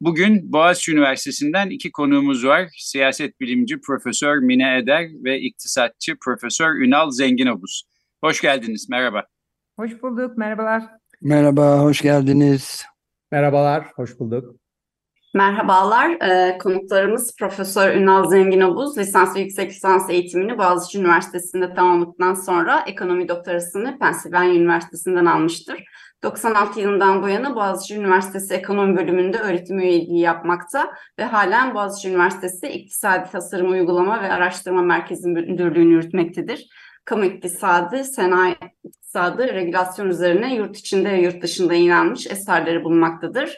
Bugün Boğaziçi Üniversitesi'nden iki konuğumuz var. Siyaset bilimci Profesör Mine Eder ve iktisatçı Profesör Ünal Zenginobuz. Hoş geldiniz, merhaba. Hoş bulduk, merhabalar. Merhaba, hoş geldiniz. Merhabalar, hoş bulduk. Merhabalar, ee, konuklarımız Profesör Ünal Zenginobuz, lisans ve yüksek lisans eğitimini Boğaziçi Üniversitesi'nde tamamladıktan sonra ekonomi doktorasını Pennsylvania Üniversitesi'nden almıştır. 96 yılından bu yana Boğaziçi Üniversitesi Ekonomi Bölümünde öğretim üyeliği yapmakta ve halen Boğaziçi Üniversitesi İktisadi Tasarım Uygulama ve Araştırma Merkezi Müdürlüğü'nü yürütmektedir. Kamu iktisadı, sanayi iktisadı, regülasyon üzerine yurt içinde ve yurt dışında inanmış eserleri bulunmaktadır.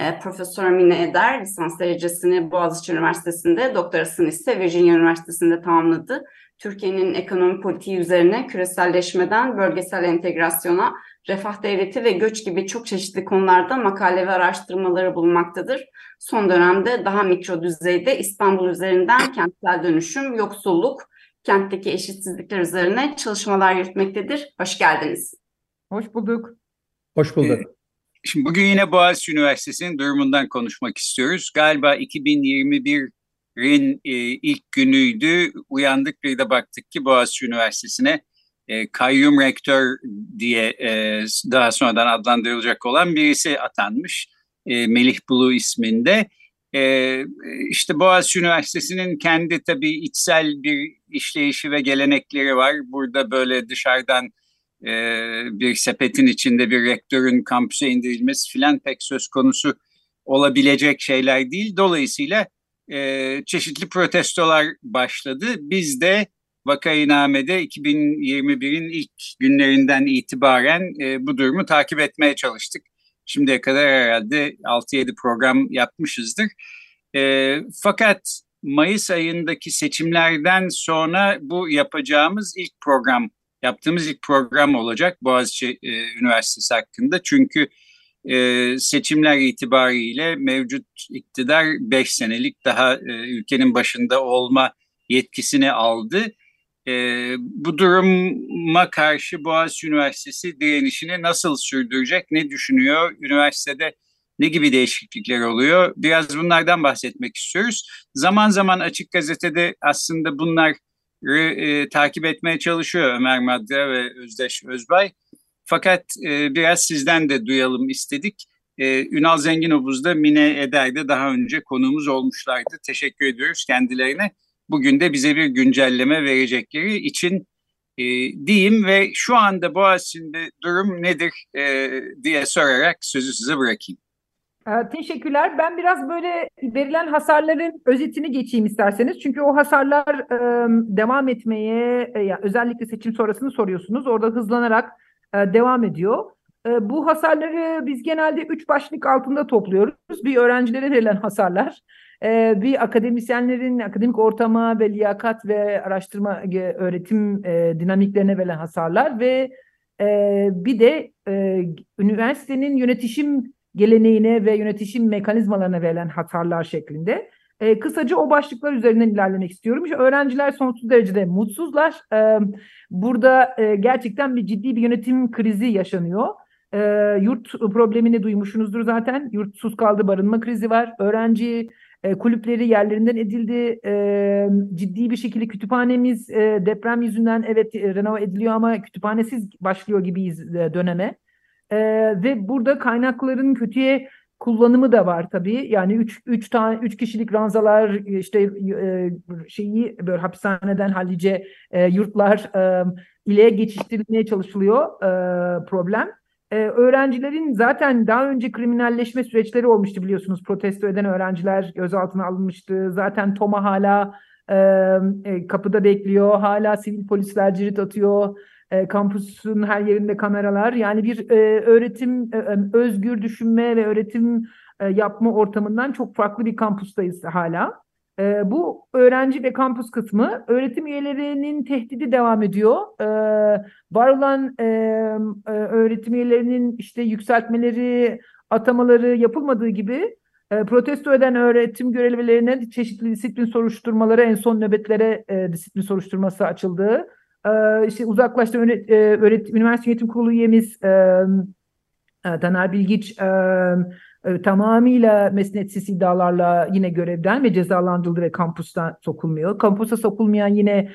E, Profesör Mine Eder lisans derecesini Boğaziçi Üniversitesi'nde, doktorasını ise Virginia Üniversitesi'nde tamamladı. Türkiye'nin ekonomi politiği üzerine küreselleşmeden bölgesel entegrasyona, refah devleti ve göç gibi çok çeşitli konularda makale ve araştırmaları bulunmaktadır. Son dönemde daha mikro düzeyde İstanbul üzerinden kentsel dönüşüm, yoksulluk, kentteki eşitsizlikler üzerine çalışmalar yürütmektedir. Hoş geldiniz. Hoş bulduk. Hoş bulduk. Şimdi bugün yine Boğaziçi Üniversitesi'nin durumundan konuşmak istiyoruz. Galiba 2021'in e, ilk günüydü. Uyandık bir de baktık ki Boğaziçi Üniversitesi'ne e, kayyum rektör diye e, daha sonradan adlandırılacak olan birisi atanmış. E, Melih Bulu isminde. E, işte Boğaziçi Üniversitesi'nin kendi tabii içsel bir işleyişi ve gelenekleri var. Burada böyle dışarıdan e, bir sepetin içinde bir rektörün kampüse indirilmesi filan pek söz konusu olabilecek şeyler değil. Dolayısıyla e, çeşitli protestolar başladı. Biz de Vakainame'de 2021'in ilk günlerinden itibaren e, bu durumu takip etmeye çalıştık. Şimdiye kadar herhalde 6-7 program yapmışızdır. E, fakat Mayıs ayındaki seçimlerden sonra bu yapacağımız ilk program, yaptığımız ilk program olacak Boğaziçi e, Üniversitesi hakkında. Çünkü e, seçimler itibariyle mevcut iktidar 5 senelik daha e, ülkenin başında olma yetkisini aldı e, bu duruma karşı Boğaziçi Üniversitesi direnişini nasıl sürdürecek, ne düşünüyor? Üniversitede ne gibi değişiklikler oluyor? Biraz bunlardan bahsetmek istiyoruz. Zaman zaman Açık Gazete'de aslında bunlar e, takip etmeye çalışıyor Ömer Madra ve Özdeş Özbay. Fakat e, biraz sizden de duyalım istedik. E, Ünal Zenginobuz da Mine Eder'de daha önce konuğumuz olmuşlardı. Teşekkür ediyoruz kendilerine bugün de bize bir güncelleme verecekleri için e, diyeyim ve şu anda Boğaziçi'nde durum nedir e, diye sorarak sözü size bırakayım. Ee, teşekkürler. Ben biraz böyle verilen hasarların özetini geçeyim isterseniz. Çünkü o hasarlar e, devam etmeye, e, yani özellikle seçim sonrasını soruyorsunuz. Orada hızlanarak e, devam ediyor. E, bu hasarları biz genelde üç başlık altında topluyoruz. Bir öğrencilere verilen hasarlar, e, bir akademisyenlerin akademik ortama ve liyakat ve araştırma öğretim e, dinamiklerine verilen hasarlar ve e, bir de e, üniversitenin yönetişim geleneğine ve yönetişim mekanizmalarına verilen hasarlar şeklinde. E, kısaca o başlıklar üzerinden ilerlemek istiyorum. İşte öğrenciler sonsuz derecede mutsuzlar. E, burada e, gerçekten bir ciddi bir yönetim krizi yaşanıyor. E, yurt problemini duymuşsunuzdur zaten. Yurtsuz kaldı, barınma krizi var. Öğrenci e, kulüpleri yerlerinden edildi. E, ciddi bir şekilde kütüphanemiz e, deprem yüzünden evet e, renove ediliyor ama kütüphanesiz başlıyor gibiyiz e, döneme. E, ve burada kaynakların kötüye kullanımı da var tabii. Yani üç, üç tane üç kişilik ranzalar işte e, şeyi böyle hapishaneden hallice e, yurtlar e, ile geçiştirilmeye çalışılıyor e, problem e, öğrencilerin zaten daha önce kriminalleşme süreçleri olmuştu biliyorsunuz. Protesto eden öğrenciler gözaltına alınmıştı. Zaten Toma hala e, e, kapıda bekliyor. Hala sivil polisler cirit atıyor. E, kampüsün her yerinde kameralar. Yani bir e, öğretim, e, özgür düşünme ve öğretim e, yapma ortamından çok farklı bir kampustayız hala. E, bu öğrenci ve kampüs kısmı öğretim üyelerinin tehdidi devam ediyor. E, var olan e, e, öğretim üyelerinin işte yükseltmeleri, atamaları yapılmadığı gibi e, protesto eden öğretim görevlilerine çeşitli disiplin soruşturmaları en son nöbetlere e, disiplin soruşturması açıldı. E, işte uzaklaştı öğret, e, öğretim, üniversite yönetim kurulu üyemiz e, e, Taner Bilgiç e, tamamıyla mesnetsiz iddialarla yine görevden ve cezalandırıldı ve kampüsten sokulmuyor. Kampüse sokulmayan yine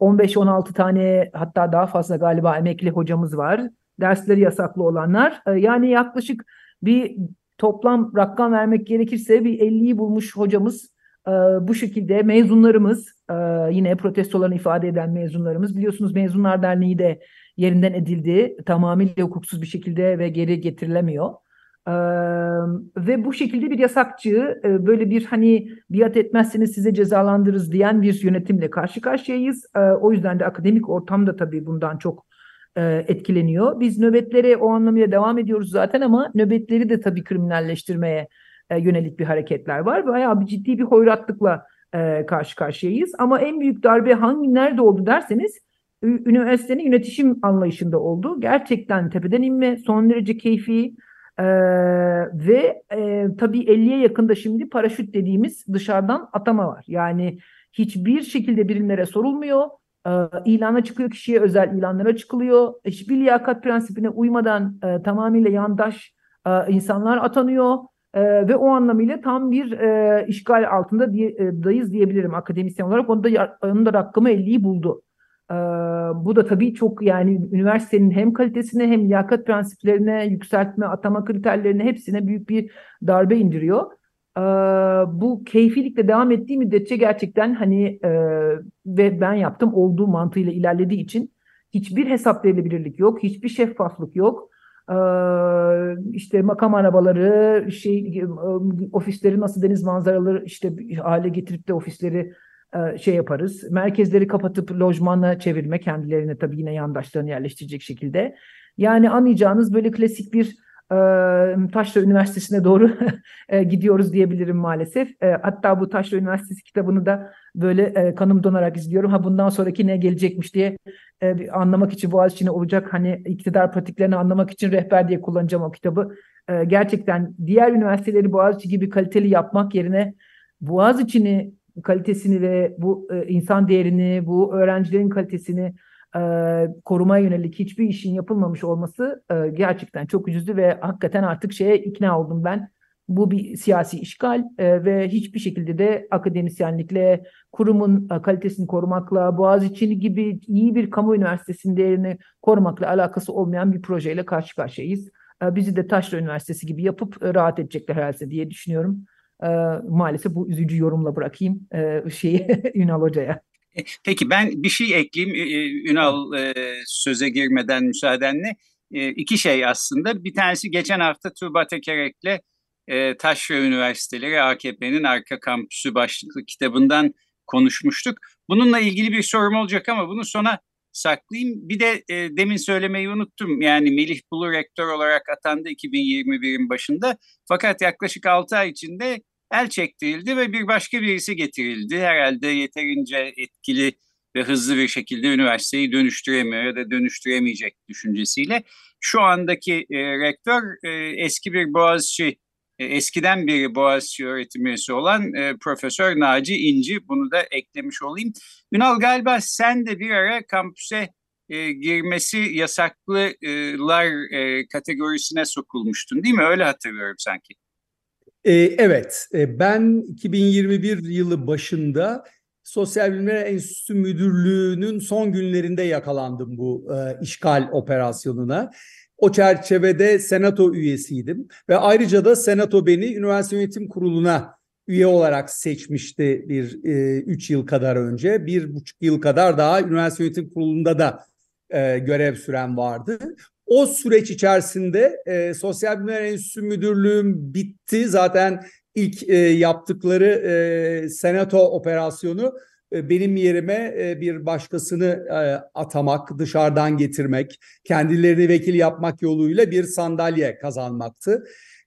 15-16 tane hatta daha fazla galiba emekli hocamız var. Dersleri yasaklı olanlar. E, yani yaklaşık bir toplam rakam vermek gerekirse bir 50'yi bulmuş hocamız e, bu şekilde mezunlarımız e, yine protestolarını ifade eden mezunlarımız biliyorsunuz Mezunlar Derneği de yerinden edildi tamamıyla hukuksuz bir şekilde ve geri getirilemiyor. Ee, ve bu şekilde bir yasakçı e, böyle bir hani biat etmezseniz size cezalandırırız diyen bir yönetimle karşı karşıyayız. E, o yüzden de akademik ortam da tabii bundan çok e, etkileniyor. Biz nöbetlere o anlamıyla devam ediyoruz zaten ama nöbetleri de tabii kriminalleştirmeye e, yönelik bir hareketler var. Bayağı bir ciddi bir hoyratlıkla e, karşı karşıyayız. Ama en büyük darbe hangi nerede oldu derseniz üniversitenin yönetişim anlayışında oldu. Gerçekten tepeden inme, son derece keyfi ee, ve e, tabii 50'ye yakında şimdi paraşüt dediğimiz dışarıdan atama var. Yani hiçbir şekilde birimlere sorulmuyor. Ee, ilana çıkıyor kişiye özel ilanlara çıkılıyor. Hiçbir liyakat prensibine uymadan e, tamamıyla yandaş e, insanlar atanıyor. E, ve o anlamıyla tam bir e, işgal altında diye, e, dayız diyebilirim akademisyen olarak. Onda, onun da rakamı 50'yi buldu. Bu da tabii çok yani üniversitenin hem kalitesine hem liyakat prensiplerine, yükseltme, atama kriterlerine hepsine büyük bir darbe indiriyor. Ee, bu keyfilikle devam ettiği müddetçe gerçekten hani e, ve ben yaptım olduğu mantığıyla ilerlediği için hiçbir hesaplayabilirlik yok, hiçbir şeffaflık yok. Ee, işte makam arabaları, şey ofisleri nasıl deniz manzaraları işte hale getirip de ofisleri şey yaparız. Merkezleri kapatıp lojmana çevirme kendilerine tabii yine yandaşlarını yerleştirecek şekilde. Yani anlayacağınız böyle klasik bir e, Taşra Üniversitesi'ne doğru e, gidiyoruz diyebilirim maalesef. E, hatta bu Taşra Üniversitesi kitabını da böyle e, kanım donarak izliyorum. Ha bundan sonraki ne gelecekmiş diye e, anlamak için Boğaziçi'ne olacak hani iktidar pratiklerini anlamak için rehber diye kullanacağım o kitabı. E, gerçekten diğer üniversiteleri Boğaziçi gibi kaliteli yapmak yerine Boğaziçi'ni kalitesini ve bu e, insan değerini, bu öğrencilerin kalitesini e, korumaya yönelik hiçbir işin yapılmamış olması e, gerçekten çok üzücü ve hakikaten artık şeye ikna oldum ben. Bu bir siyasi işgal ve hiçbir şekilde de akademisyenlikle, kurumun kalitesini korumakla, Boğaziçi gibi iyi bir kamu üniversitesinin değerini korumakla alakası olmayan bir projeyle karşı karşıyayız. Bizi de Taşra Üniversitesi gibi yapıp rahat edecekler herhalde diye düşünüyorum. E, maalesef bu üzücü yorumla bırakayım e, şeyi Ünal Hoca'ya. E, peki ben bir şey ekleyeyim Ünal e, söze girmeden müsaadenle. E, iki şey aslında. Bir tanesi geçen hafta Tuğba Tekerek'le e, Taşra Üniversiteleri AKP'nin Arka Kampüsü başlıklı kitabından konuşmuştuk. Bununla ilgili bir sorum olacak ama bunu sona saklayayım. Bir de e, demin söylemeyi unuttum. Yani Melih Bulu rektör olarak atandı 2021'in başında. Fakat yaklaşık 6 ay içinde el çektirildi ve bir başka birisi getirildi. Herhalde yeterince etkili ve hızlı bir şekilde üniversiteyi dönüştüremiyor ya da dönüştüremeyecek düşüncesiyle. Şu andaki e, rektör e, eski bir Boğaziçi e, eskiden beri Boğaziçi öğretim üyesi olan e, Profesör Naci İnci. Bunu da eklemiş olayım. Ünal galiba sen de bir ara kampüse e, girmesi yasaklılar e, kategorisine sokulmuştun değil mi? Öyle hatırlıyorum sanki. E, evet, e, ben 2021 yılı başında Sosyal Bilimler Enstitüsü Müdürlüğü'nün son günlerinde yakalandım bu e, işgal operasyonuna. O çerçevede senato üyesiydim ve ayrıca da senato beni üniversite yönetim kuruluna üye olarak seçmişti bir e, üç yıl kadar önce. Bir buçuk yıl kadar daha üniversite yönetim kurulunda da e, görev süren vardı. O süreç içerisinde e, Sosyal Bilimler Enstitüsü Müdürlüğüm bitti. Zaten ilk e, yaptıkları e, senato operasyonu e, benim yerime e, bir başkasını e, atamak, dışarıdan getirmek, kendilerini vekil yapmak yoluyla bir sandalye kazanmaktı.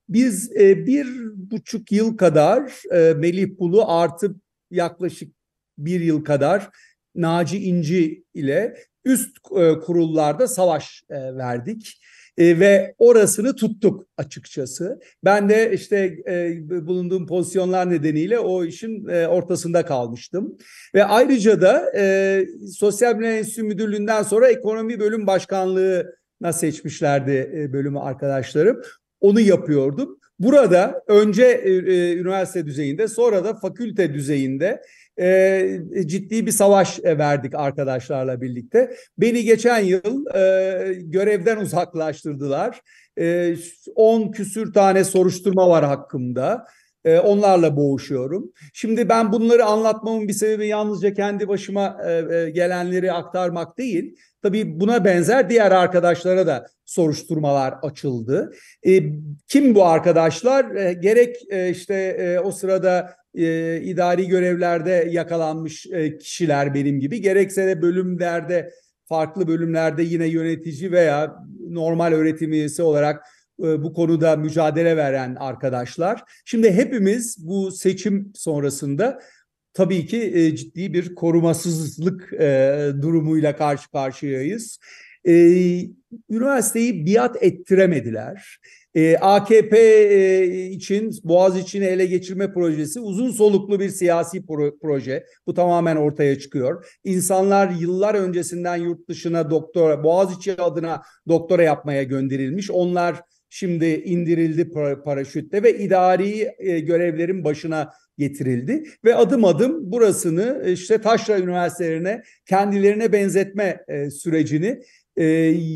Biz e, bir buçuk yıl kadar e, Melih Bulu artı yaklaşık bir yıl kadar Naci İnci ile üst e, kurullarda savaş e, verdik. E, ve orasını tuttuk açıkçası. Ben de işte bulunduğum pozisyonlar nedeniyle o işin ortasında kalmıştım. Ve ayrıca da Sosyal Bilimler Enstitüsü Müdürlüğü'nden sonra Ekonomi Bölüm Başkanlığı'na seçmişlerdi bölümü arkadaşlarım. Onu yapıyordum. Burada önce e, üniversite düzeyinde sonra da fakülte düzeyinde e, ciddi bir savaş e, verdik arkadaşlarla birlikte. Beni geçen yıl e, görevden uzaklaştırdılar. 10 e, küsür tane soruşturma var hakkımda. E, onlarla boğuşuyorum. Şimdi ben bunları anlatmamın bir sebebi yalnızca kendi başıma e, e, gelenleri aktarmak değil. Tabii buna benzer diğer arkadaşlara da soruşturmalar açıldı. E, kim bu arkadaşlar? E, gerek e, işte e, o sırada e, idari görevlerde yakalanmış e, kişiler benim gibi gerekse de bölümlerde farklı bölümlerde yine yönetici veya normal öğretim üyesi olarak e, bu konuda mücadele veren arkadaşlar. Şimdi hepimiz bu seçim sonrasında tabii ki e, ciddi bir korumasızlık e, durumuyla karşı karşıyayız. E, üniversiteyi biat ettiremediler. E, AKP e, için Boğaziçi'ni ele geçirme projesi uzun soluklu bir siyasi pro proje. Bu tamamen ortaya çıkıyor. İnsanlar yıllar öncesinden yurt dışına doktora, Boğaziçi adına doktora yapmaya gönderilmiş. Onlar şimdi indirildi paraşütle ve idari e, görevlerin başına getirildi ve adım adım burasını işte taşra üniversitelerine kendilerine benzetme e, sürecini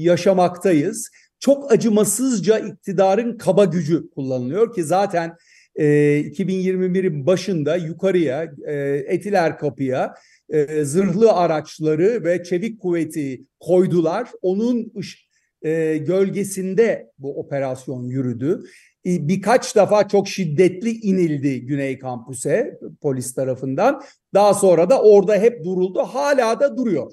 yaşamaktayız çok acımasızca iktidarın kaba gücü kullanılıyor ki zaten e, 2021'in başında yukarıya e, Etiler Kapı'ya e, zırhlı araçları ve çevik kuvveti koydular. Onun e, gölgesinde bu operasyon yürüdü. E, birkaç defa çok şiddetli inildi Güney Kampüs'e polis tarafından. Daha sonra da orada hep duruldu. Hala da duruyor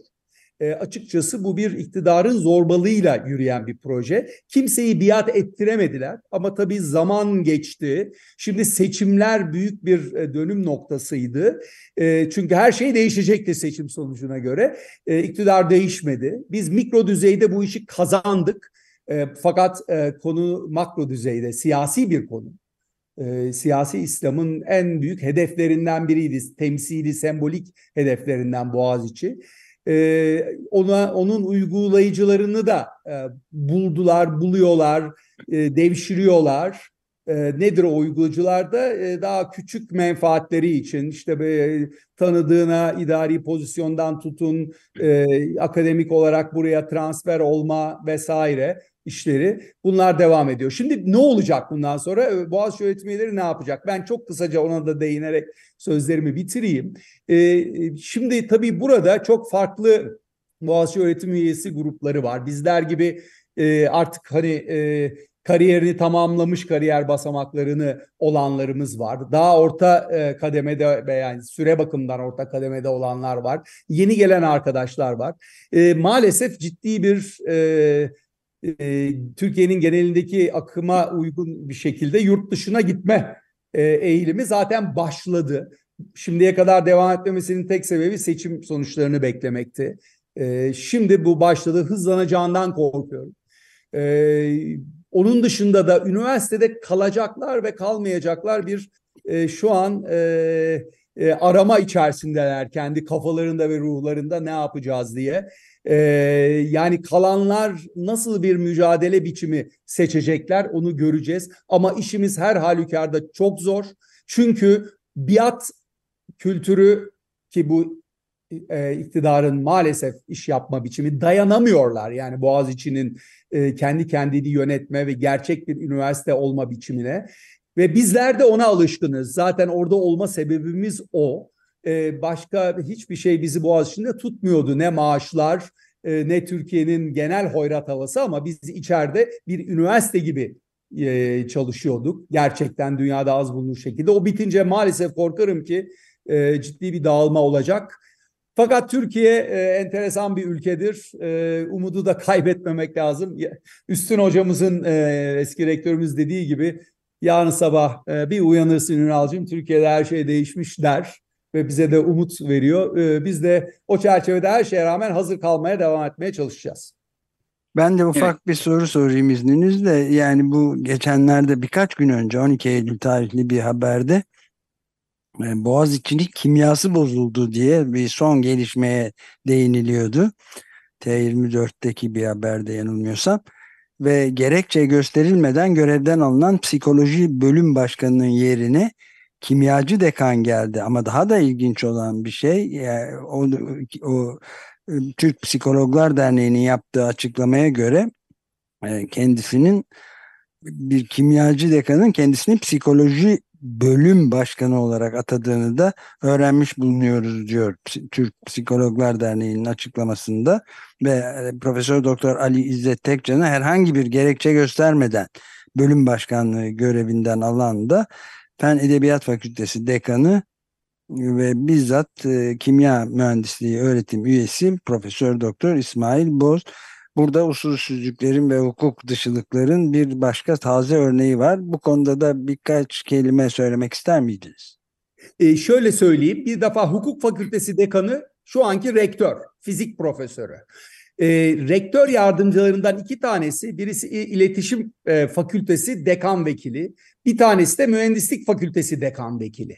e, açıkçası bu bir iktidarın zorbalığıyla yürüyen bir proje. Kimseyi biat ettiremediler ama tabii zaman geçti. Şimdi seçimler büyük bir e, dönüm noktasıydı. E, çünkü her şey değişecekti seçim sonucuna göre. E, iktidar değişmedi. Biz mikro düzeyde bu işi kazandık. E, fakat e, konu makro düzeyde siyasi bir konu. E, siyasi İslam'ın en büyük hedeflerinden biriydi. Temsili, sembolik hedeflerinden Boğaziçi e, ona onun uygulayıcılarını da e, buldular, buluyorlar, e, devşiriyorlar. E, nedir o uygulayıcılar da e, daha küçük menfaatleri için işte e, tanıdığına idari pozisyondan tutun e, akademik olarak buraya transfer olma vesaire işleri bunlar devam ediyor. Şimdi ne olacak bundan sonra? Ee, Boğaziçi öğretim ne yapacak? Ben çok kısaca ona da değinerek sözlerimi bitireyim. Ee, şimdi tabii burada çok farklı Boğaziçi öğretim üyesi grupları var. Bizler gibi e, artık hani e, kariyerini tamamlamış kariyer basamaklarını olanlarımız var. Daha orta e, kademede yani süre bakımından orta kademede olanlar var. Yeni gelen arkadaşlar var. E, maalesef ciddi bir e, e, Türkiye'nin genelindeki akıma uygun bir şekilde yurt dışına gitme e, eğilimi zaten başladı. Şimdiye kadar devam etmemesinin tek sebebi seçim sonuçlarını beklemekti. E, şimdi bu başladı. Hızlanacağından korkuyorum. E, onun dışında da üniversitede kalacaklar ve kalmayacaklar bir e, şu an e, e, arama içerisindeler kendi kafalarında ve ruhlarında ne yapacağız diye. Ee, yani kalanlar nasıl bir mücadele biçimi seçecekler onu göreceğiz. Ama işimiz her halükarda çok zor. Çünkü biat kültürü ki bu e, iktidarın maalesef iş yapma biçimi dayanamıyorlar. Yani Boğaziçi'nin e, kendi kendini yönetme ve gerçek bir üniversite olma biçimine. Ve bizler de ona alışkınız. Zaten orada olma sebebimiz o. Ee, başka hiçbir şey bizi Boğaziçi'nde tutmuyordu. Ne maaşlar e, ne Türkiye'nin genel hoyrat havası ama biz içeride bir üniversite gibi e, çalışıyorduk. Gerçekten dünyada az bulunur şekilde. O bitince maalesef korkarım ki e, ciddi bir dağılma olacak. Fakat Türkiye enteresan bir ülkedir. umudu da kaybetmemek lazım. Üstün hocamızın eski rektörümüz dediği gibi yarın sabah e, bir uyanırsın Ünal'cığım Türkiye'de her şey değişmiş der ve bize de umut veriyor. E, biz de o çerçevede her şeye rağmen hazır kalmaya devam etmeye çalışacağız. Ben de ufak bir soru sorayım izninizle. Yani bu geçenlerde birkaç gün önce 12 Eylül tarihli bir haberde e, Boğaziçi'nin kimyası bozuldu diye bir son gelişmeye değiniliyordu. T24'teki bir haberde yanılmıyorsam. Ve gerekçe gösterilmeden görevden alınan psikoloji bölüm başkanının yerine kimyacı dekan geldi. Ama daha da ilginç olan bir şey yani o, o e, Türk Psikologlar Derneği'nin yaptığı açıklamaya göre e, kendisinin bir kimyacı dekanın kendisini psikoloji bölüm başkanı olarak atadığını da öğrenmiş bulunuyoruz diyor Türk Psikologlar Derneği'nin açıklamasında ve e, Profesör Doktor Ali İzzet Tekcan'ı herhangi bir gerekçe göstermeden bölüm başkanlığı görevinden alan da Fen Edebiyat Fakültesi dekanı ve bizzat e, kimya mühendisliği öğretim üyesi Profesör Doktor İsmail Boz. Burada usulsüzlüklerin ve hukuk dışılıkların bir başka taze örneği var. Bu konuda da birkaç kelime söylemek ister miydiniz? E, şöyle söyleyeyim. Bir defa hukuk fakültesi dekanı şu anki rektör, fizik profesörü. E, rektör yardımcılarından iki tanesi, birisi iletişim e, fakültesi dekan vekili, bir tanesi de mühendislik fakültesi dekan vekili.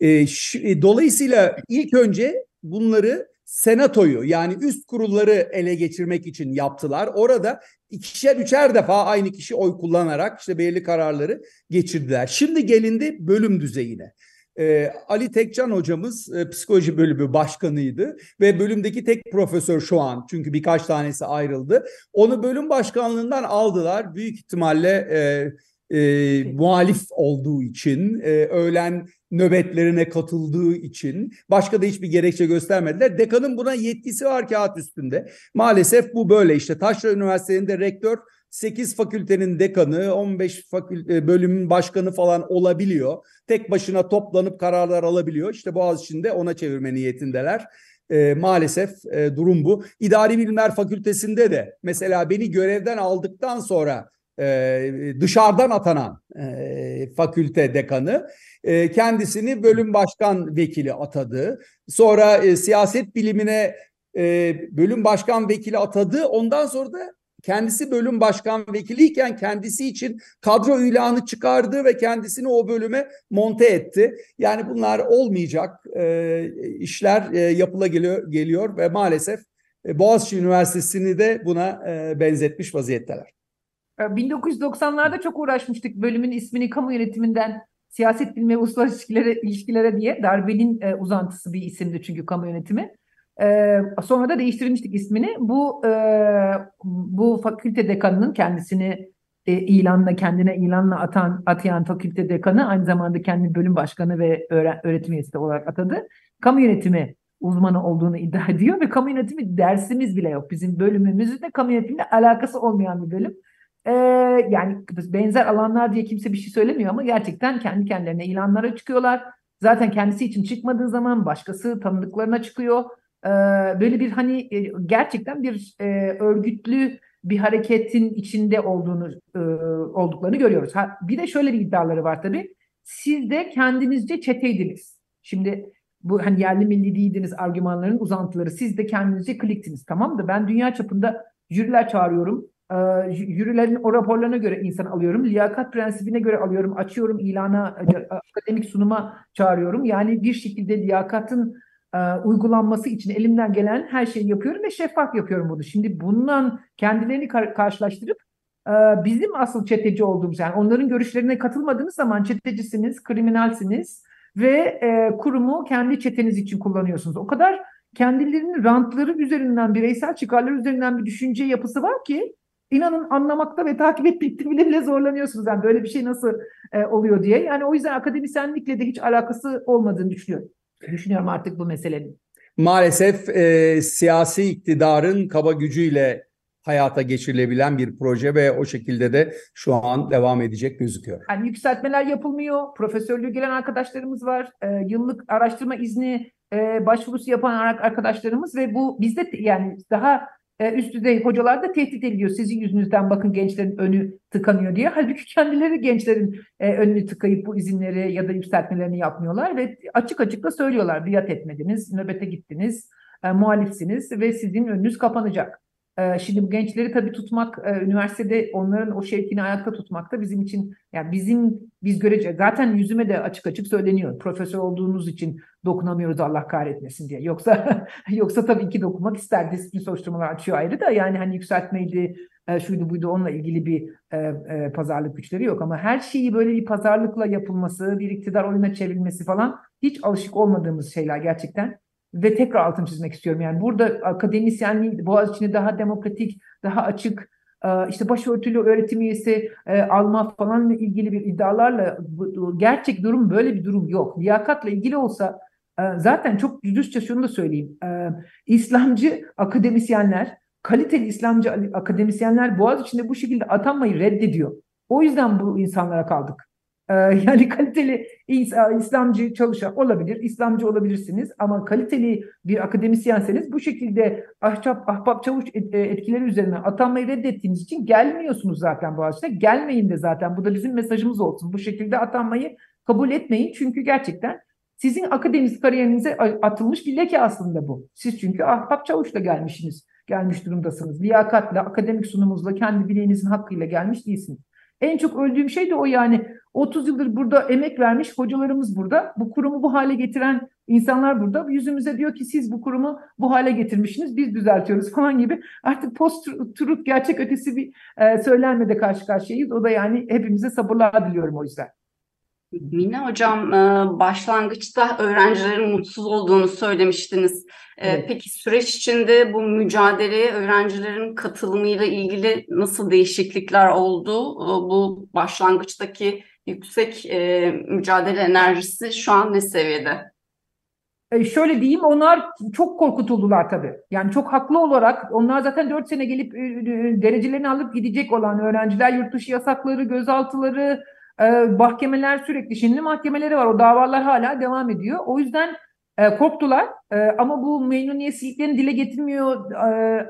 E, şu, e, dolayısıyla ilk önce bunları senatoyu yani üst kurulları ele geçirmek için yaptılar. Orada ikişer üçer defa aynı kişi oy kullanarak işte belirli kararları geçirdiler. Şimdi gelindi bölüm düzeyine. Ee, Ali Tekcan hocamız e, psikoloji bölümü başkanıydı ve bölümdeki tek profesör şu an çünkü birkaç tanesi ayrıldı. Onu bölüm başkanlığından aldılar. Büyük ihtimalle e, e, muhalif olduğu için, e, öğlen nöbetlerine katıldığı için başka da hiçbir gerekçe göstermediler. Dekanın buna yetkisi var kağıt üstünde. Maalesef bu böyle işte. Taşra Üniversitesi'nde rektör 8 fakültenin dekanı, 15 fakülte, bölümün başkanı falan olabiliyor. Tek başına toplanıp kararlar alabiliyor. İşte Boğaziçi'nde ona çevirme niyetindeler. E, maalesef e, durum bu. İdari Bilimler Fakültesi'nde de mesela beni görevden aldıktan sonra e, dışarıdan atanan e, fakülte dekanı e, kendisini bölüm başkan vekili atadı. Sonra e, siyaset bilimine e, bölüm başkan vekili atadı. Ondan sonra da kendisi bölüm başkan vekiliyken kendisi için kadro ilanı çıkardı ve kendisini o bölüme monte etti. Yani bunlar olmayacak e, işler e, yapıla geliyor, geliyor ve maalesef e, Boğaziçi Üniversitesi'ni de buna e, benzetmiş vaziyetteler. 1990'larda ee, çok uğraşmıştık bölümün ismini kamu yönetiminden siyaset bilimi uluslararası ilişkilere, ilişkilere diye. Darbenin e, uzantısı bir isimdi çünkü kamu yönetimi. E, sonra da değiştirmiştik ismini. Bu e, bu fakülte dekanının kendisini e, ilanla kendine ilanla atan atayan fakülte dekanı aynı zamanda kendi bölüm başkanı ve öğren, öğretim üyesi olarak atadı. Kamu yönetimi uzmanı olduğunu iddia ediyor ve kamu yönetimi dersimiz bile yok. Bizim bölümümüzün de kamu yönetimle alakası olmayan bir bölüm. Ee, yani benzer alanlar diye kimse bir şey söylemiyor ama gerçekten kendi kendilerine ilanlara çıkıyorlar. Zaten kendisi için çıkmadığı zaman başkası tanıdıklarına çıkıyor. Böyle bir hani e, gerçekten bir e, örgütlü bir hareketin içinde olduğunu e, olduklarını görüyoruz. Ha, bir de şöyle bir iddiaları var tabii. Siz de kendinizce çeteydiniz. Şimdi bu hani yerli milli değildiniz argümanların uzantıları. Siz de kendinizce kliktiniz tamam da ben dünya çapında jüriler çağırıyorum ee, jürilerin o raporlarına göre insan alıyorum. Liyakat prensibine göre alıyorum. Açıyorum ilana, e, akademik sunuma çağırıyorum. Yani bir şekilde liyakatın e, uygulanması için elimden gelen her şeyi yapıyorum ve şeffaf yapıyorum bunu. Şimdi bundan kendilerini kar karşılaştırıp e, bizim asıl çeteci olduğumuz yani onların görüşlerine katılmadığınız zaman çetecisiniz, kriminalsiniz ve e, kurumu kendi çeteniz için kullanıyorsunuz. O kadar kendilerinin rantları üzerinden, bireysel çıkarları üzerinden bir düşünce yapısı var ki inanın anlamakta ve takip etmekte bile bile zorlanıyorsunuz. Yani böyle bir şey nasıl oluyor diye. Yani o yüzden akademisyenlikle de hiç alakası olmadığını düşünüyorum. Düşünüyorum artık bu meselenin. Maalesef e, siyasi iktidarın kaba gücüyle hayata geçirilebilen bir proje ve o şekilde de şu an devam edecek gözüküyor. Yani yükseltmeler yapılmıyor. Profesörlüğü gelen arkadaşlarımız var. E, yıllık araştırma izni e, başvurusu yapan arkadaşlarımız ve bu bizde yani daha e, üst düzey hocalar da tehdit ediyor. Sizin yüzünüzden bakın gençlerin önü tıkanıyor diye. Halbuki kendileri gençlerin e, önünü tıkayıp bu izinleri ya da yükseltmelerini yapmıyorlar ve açık açık da söylüyorlar. Biat etmediniz, nöbete gittiniz, e, muhalifsiniz ve sizin önünüz kapanacak. Ee, şimdi bu gençleri tabii tutmak, e, üniversitede onların o şevkini ayakta tutmak da bizim için, yani bizim biz görece zaten yüzüme de açık açık söyleniyor. Profesör olduğunuz için dokunamıyoruz Allah kahretmesin diye. Yoksa yoksa tabii ki dokunmak ister. Disiplin soruşturmalar açıyor ayrı da yani hani yükseltmeydi, e, şuydu buydu onunla ilgili bir e, pazarlık güçleri yok. Ama her şeyi böyle bir pazarlıkla yapılması, bir iktidar oyuna çevrilmesi falan hiç alışık olmadığımız şeyler gerçekten. Ve tekrar altını çizmek istiyorum. Yani burada akademisyenliği Boğaziçi'ni daha demokratik, daha açık, e, işte başörtülü öğretim üyesi e, alma falanla ilgili bir iddialarla gerçek durum böyle bir durum yok. Liyakatla ilgili olsa e, zaten çok düzce şunu da söyleyeyim. İslamcı akademisyenler, kaliteli İslamcı akademisyenler Boğaziçi'nde bu şekilde atanmayı reddediyor. O yüzden bu insanlara kaldık. Yani kaliteli İslamcı çalışan olabilir, İslamcı olabilirsiniz ama kaliteli bir akademisyenseniz bu şekilde ahçap, ahbap, çavuş e, etkileri üzerine atanmayı reddettiğiniz için gelmiyorsunuz zaten bu açıda. Gelmeyin de zaten. Bu da bizim mesajımız olsun. Bu şekilde atanmayı kabul etmeyin. Çünkü gerçekten sizin akademik kariyerinize atılmış bir leke aslında bu. Siz çünkü ahbap çavuşla gelmişsiniz. Gelmiş durumdasınız. Liyakatla, akademik sunumunuzla, kendi bileğinizin hakkıyla gelmiş değilsiniz. En çok öldüğüm şey de o yani 30 yıldır burada emek vermiş hocalarımız burada. Bu kurumu bu hale getiren insanlar burada. Yüzümüze diyor ki siz bu kurumu bu hale getirmişsiniz. Biz düzeltiyoruz falan gibi. Artık post-truth gerçek ötesi bir e, söylenmede karşı karşıyayız. O da yani hepimize sabırlar diliyorum o yüzden. Mine Hocam, e, başlangıçta öğrencilerin mutsuz olduğunu söylemiştiniz. E, evet. Peki süreç içinde bu mücadeleye öğrencilerin katılımıyla ilgili nasıl değişiklikler oldu? E, bu başlangıçtaki yüksek mücadele enerjisi şu an ne seviyede? E şöyle diyeyim onlar çok korkutuldular tabii. Yani çok haklı olarak onlar zaten 4 sene gelip derecelerini alıp gidecek olan öğrenciler yurt dışı yasakları, gözaltıları, e, mahkemeler sürekli şimdi mahkemeleri var. O davalar hala devam ediyor. O yüzden e, korktular. E, ama bu memnuniyetsizliklerini dile getirmiyor e,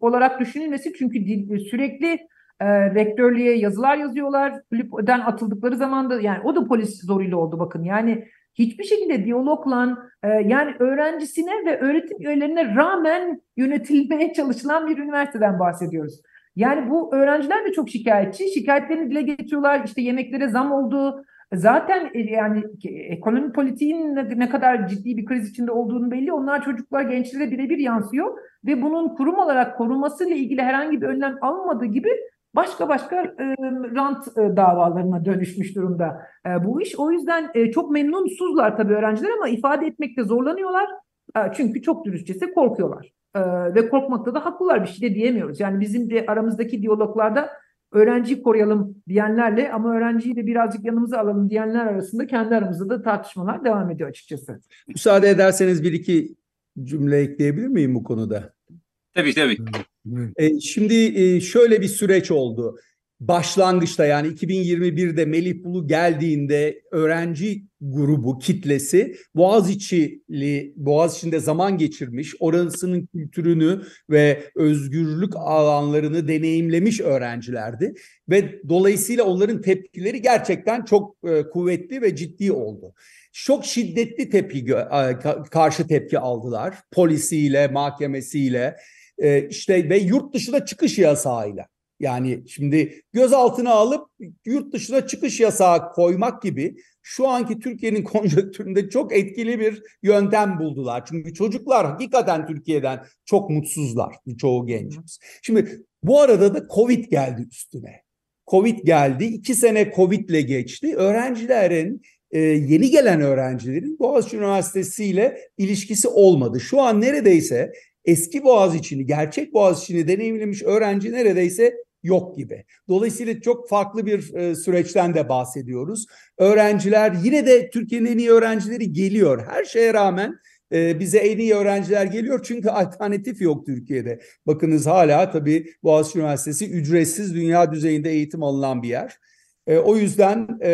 olarak düşünülmesi çünkü sürekli e, rektörlüğe yazılar yazıyorlar. Kulüpten atıldıkları zaman da yani o da polis zoruyla oldu bakın. Yani hiçbir şekilde diyalogla e, yani öğrencisine ve öğretim üyelerine rağmen yönetilmeye çalışılan bir üniversiteden bahsediyoruz. Yani bu öğrenciler de çok şikayetçi. Şikayetlerini dile getiriyorlar. İşte yemeklere zam oldu. Zaten e, yani ekonomi politiğin ne kadar ciddi bir kriz içinde olduğunu belli. Onlar çocuklar, gençlere birebir yansıyor ve bunun kurum olarak korunmasıyla ilgili herhangi bir önlem alınmadığı gibi başka başka e, rant e, davalarına dönüşmüş durumda e, bu iş. O yüzden e, çok memnunsuzlar tabii öğrenciler ama ifade etmekte zorlanıyorlar. E, çünkü çok dürüstçesi korkuyorlar. Ee, ve korkmakta da haklılar bir şey de diyemiyoruz. Yani bizim de aramızdaki diyaloglarda öğrenciyi koruyalım diyenlerle ama öğrenciyi de birazcık yanımıza alalım diyenler arasında kendi aramızda da tartışmalar devam ediyor açıkçası. Müsaade ederseniz bir iki cümle ekleyebilir miyim bu konuda? Tabii tabii. E, şimdi e, şöyle bir süreç oldu başlangıçta yani 2021'de Melih Bulu geldiğinde öğrenci grubu kitlesi Boğaziçi'li Boğaziçi'nde zaman geçirmiş, orasının kültürünü ve özgürlük alanlarını deneyimlemiş öğrencilerdi ve dolayısıyla onların tepkileri gerçekten çok e, kuvvetli ve ciddi oldu. Çok şiddetli tepki karşı tepki aldılar polisiyle, mahkemesiyle e, işte ve yurt dışına çıkış yasağıyla. Yani şimdi gözaltına alıp yurt dışına çıkış yasağı koymak gibi şu anki Türkiye'nin konjonktüründe çok etkili bir yöntem buldular. Çünkü çocuklar hakikaten Türkiye'den çok mutsuzlar çoğu gencimiz. Şimdi bu arada da Covid geldi üstüne. Covid geldi. iki sene Covid ile geçti. Öğrencilerin e, yeni gelen öğrencilerin Boğaziçi Üniversitesi ile ilişkisi olmadı. Şu an neredeyse eski Boğaziçi'ni, gerçek Boğaziçi'ni deneyimlemiş öğrenci neredeyse yok gibi. Dolayısıyla çok farklı bir e, süreçten de bahsediyoruz. Öğrenciler yine de Türkiye'nin en iyi öğrencileri geliyor. Her şeye rağmen e, bize en iyi öğrenciler geliyor çünkü alternatif yok Türkiye'de. Bakınız hala tabii Boğaziçi Üniversitesi ücretsiz dünya düzeyinde eğitim alınan bir yer. E, o yüzden e,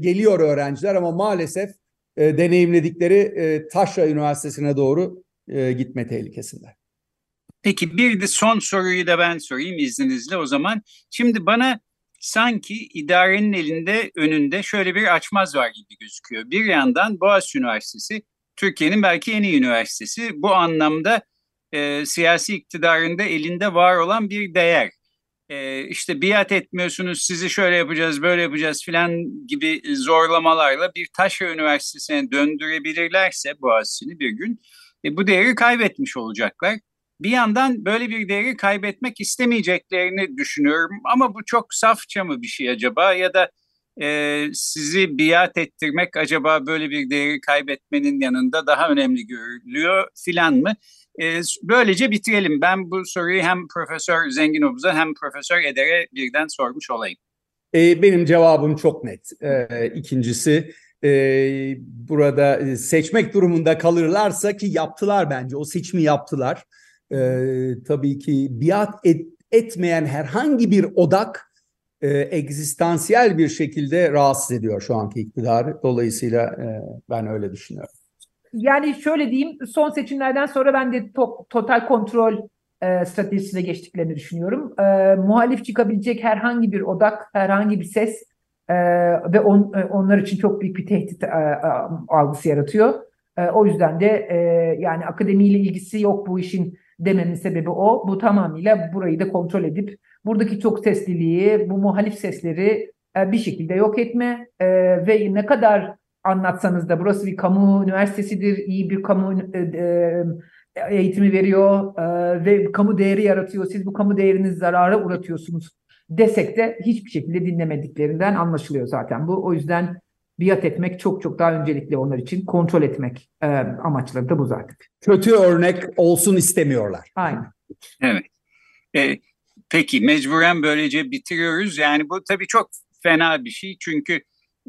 geliyor öğrenciler ama maalesef e, deneyimledikleri e, Taşra Üniversitesi'ne doğru e, gitme tehlikesinde. Peki bir de son soruyu da ben sorayım izninizle o zaman. Şimdi bana sanki idarenin elinde önünde şöyle bir açmaz var gibi gözüküyor. Bir yandan Boğaziçi Üniversitesi Türkiye'nin belki en iyi üniversitesi. Bu anlamda e, siyasi iktidarında elinde var olan bir değer. E, işte biat etmiyorsunuz, sizi şöyle yapacağız, böyle yapacağız filan gibi zorlamalarla bir taşra üniversitesine döndürebilirlerse Boğaziçi'ni bir gün e, bu değeri kaybetmiş olacaklar. Bir yandan böyle bir değeri kaybetmek istemeyeceklerini düşünüyorum ama bu çok safça mı bir şey acaba ya da e, sizi biat ettirmek acaba böyle bir değeri kaybetmenin yanında daha önemli görülüyor filan mı? E, böylece bitirelim. Ben bu soruyu hem Profesör Zenginovuz'a hem Profesör Eder'e birden sormuş olayım. E, benim cevabım çok net. E, ikincisi e, burada seçmek durumunda kalırlarsa ki yaptılar bence o seçimi yaptılar. E, tabii ki biat et, etmeyen herhangi bir odak e, egzistansiyel bir şekilde rahatsız ediyor şu anki iktidarı. Dolayısıyla e, ben öyle düşünüyorum. Yani şöyle diyeyim, son seçimlerden sonra ben de to total kontrol e, stratejisine geçtiklerini düşünüyorum. E, muhalif çıkabilecek herhangi bir odak, herhangi bir ses e, ve on, e, onlar için çok büyük bir tehdit e, e, algısı yaratıyor. E, o yüzden de e, yani akademiyle ilgisi yok bu işin dememin sebebi o. Bu tamamıyla burayı da kontrol edip buradaki çok sesliliği, bu muhalif sesleri e, bir şekilde yok etme e, ve ne kadar anlatsanız da burası bir kamu üniversitesidir, iyi bir kamu e, e, eğitimi veriyor e, ve kamu değeri yaratıyor. Siz bu kamu değerini zarara uğratıyorsunuz desek de hiçbir şekilde dinlemediklerinden anlaşılıyor zaten bu. O yüzden biat etmek çok çok daha öncelikli onlar için. Kontrol etmek e, amaçları da bu zaten. Kötü örnek olsun istemiyorlar. Aynen. Evet. E, peki mecburen böylece bitiriyoruz. Yani bu tabii çok fena bir şey çünkü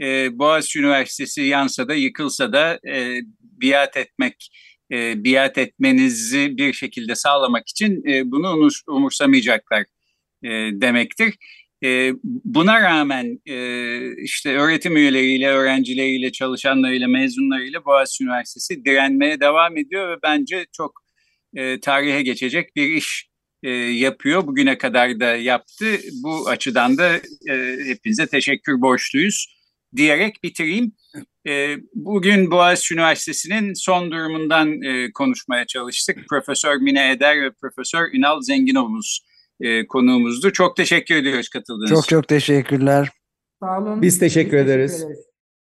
e, Boğaziçi Üniversitesi yansa da yıkılsa da e, biat etmek, e, biat etmenizi bir şekilde sağlamak için e, bunu umursamayacaklar e, demektir. E, buna rağmen e, işte öğretim üyeleriyle, öğrencileriyle, çalışanlarıyla, mezunlarıyla Boğaziçi Üniversitesi direnmeye devam ediyor ve bence çok e, tarihe geçecek bir iş e, yapıyor. Bugüne kadar da yaptı. Bu açıdan da e, hepinize teşekkür borçluyuz diyerek bitireyim. E, bugün Boğaziçi Üniversitesi'nin son durumundan e, konuşmaya çalıştık. Profesör Mine Eder ve Profesör Ünal Zenginovuz e, konuğumuzdu. Çok teşekkür ediyoruz katıldığınız Çok çok teşekkürler. Sağ olun. Biz teşekkür ederiz. teşekkür ederiz.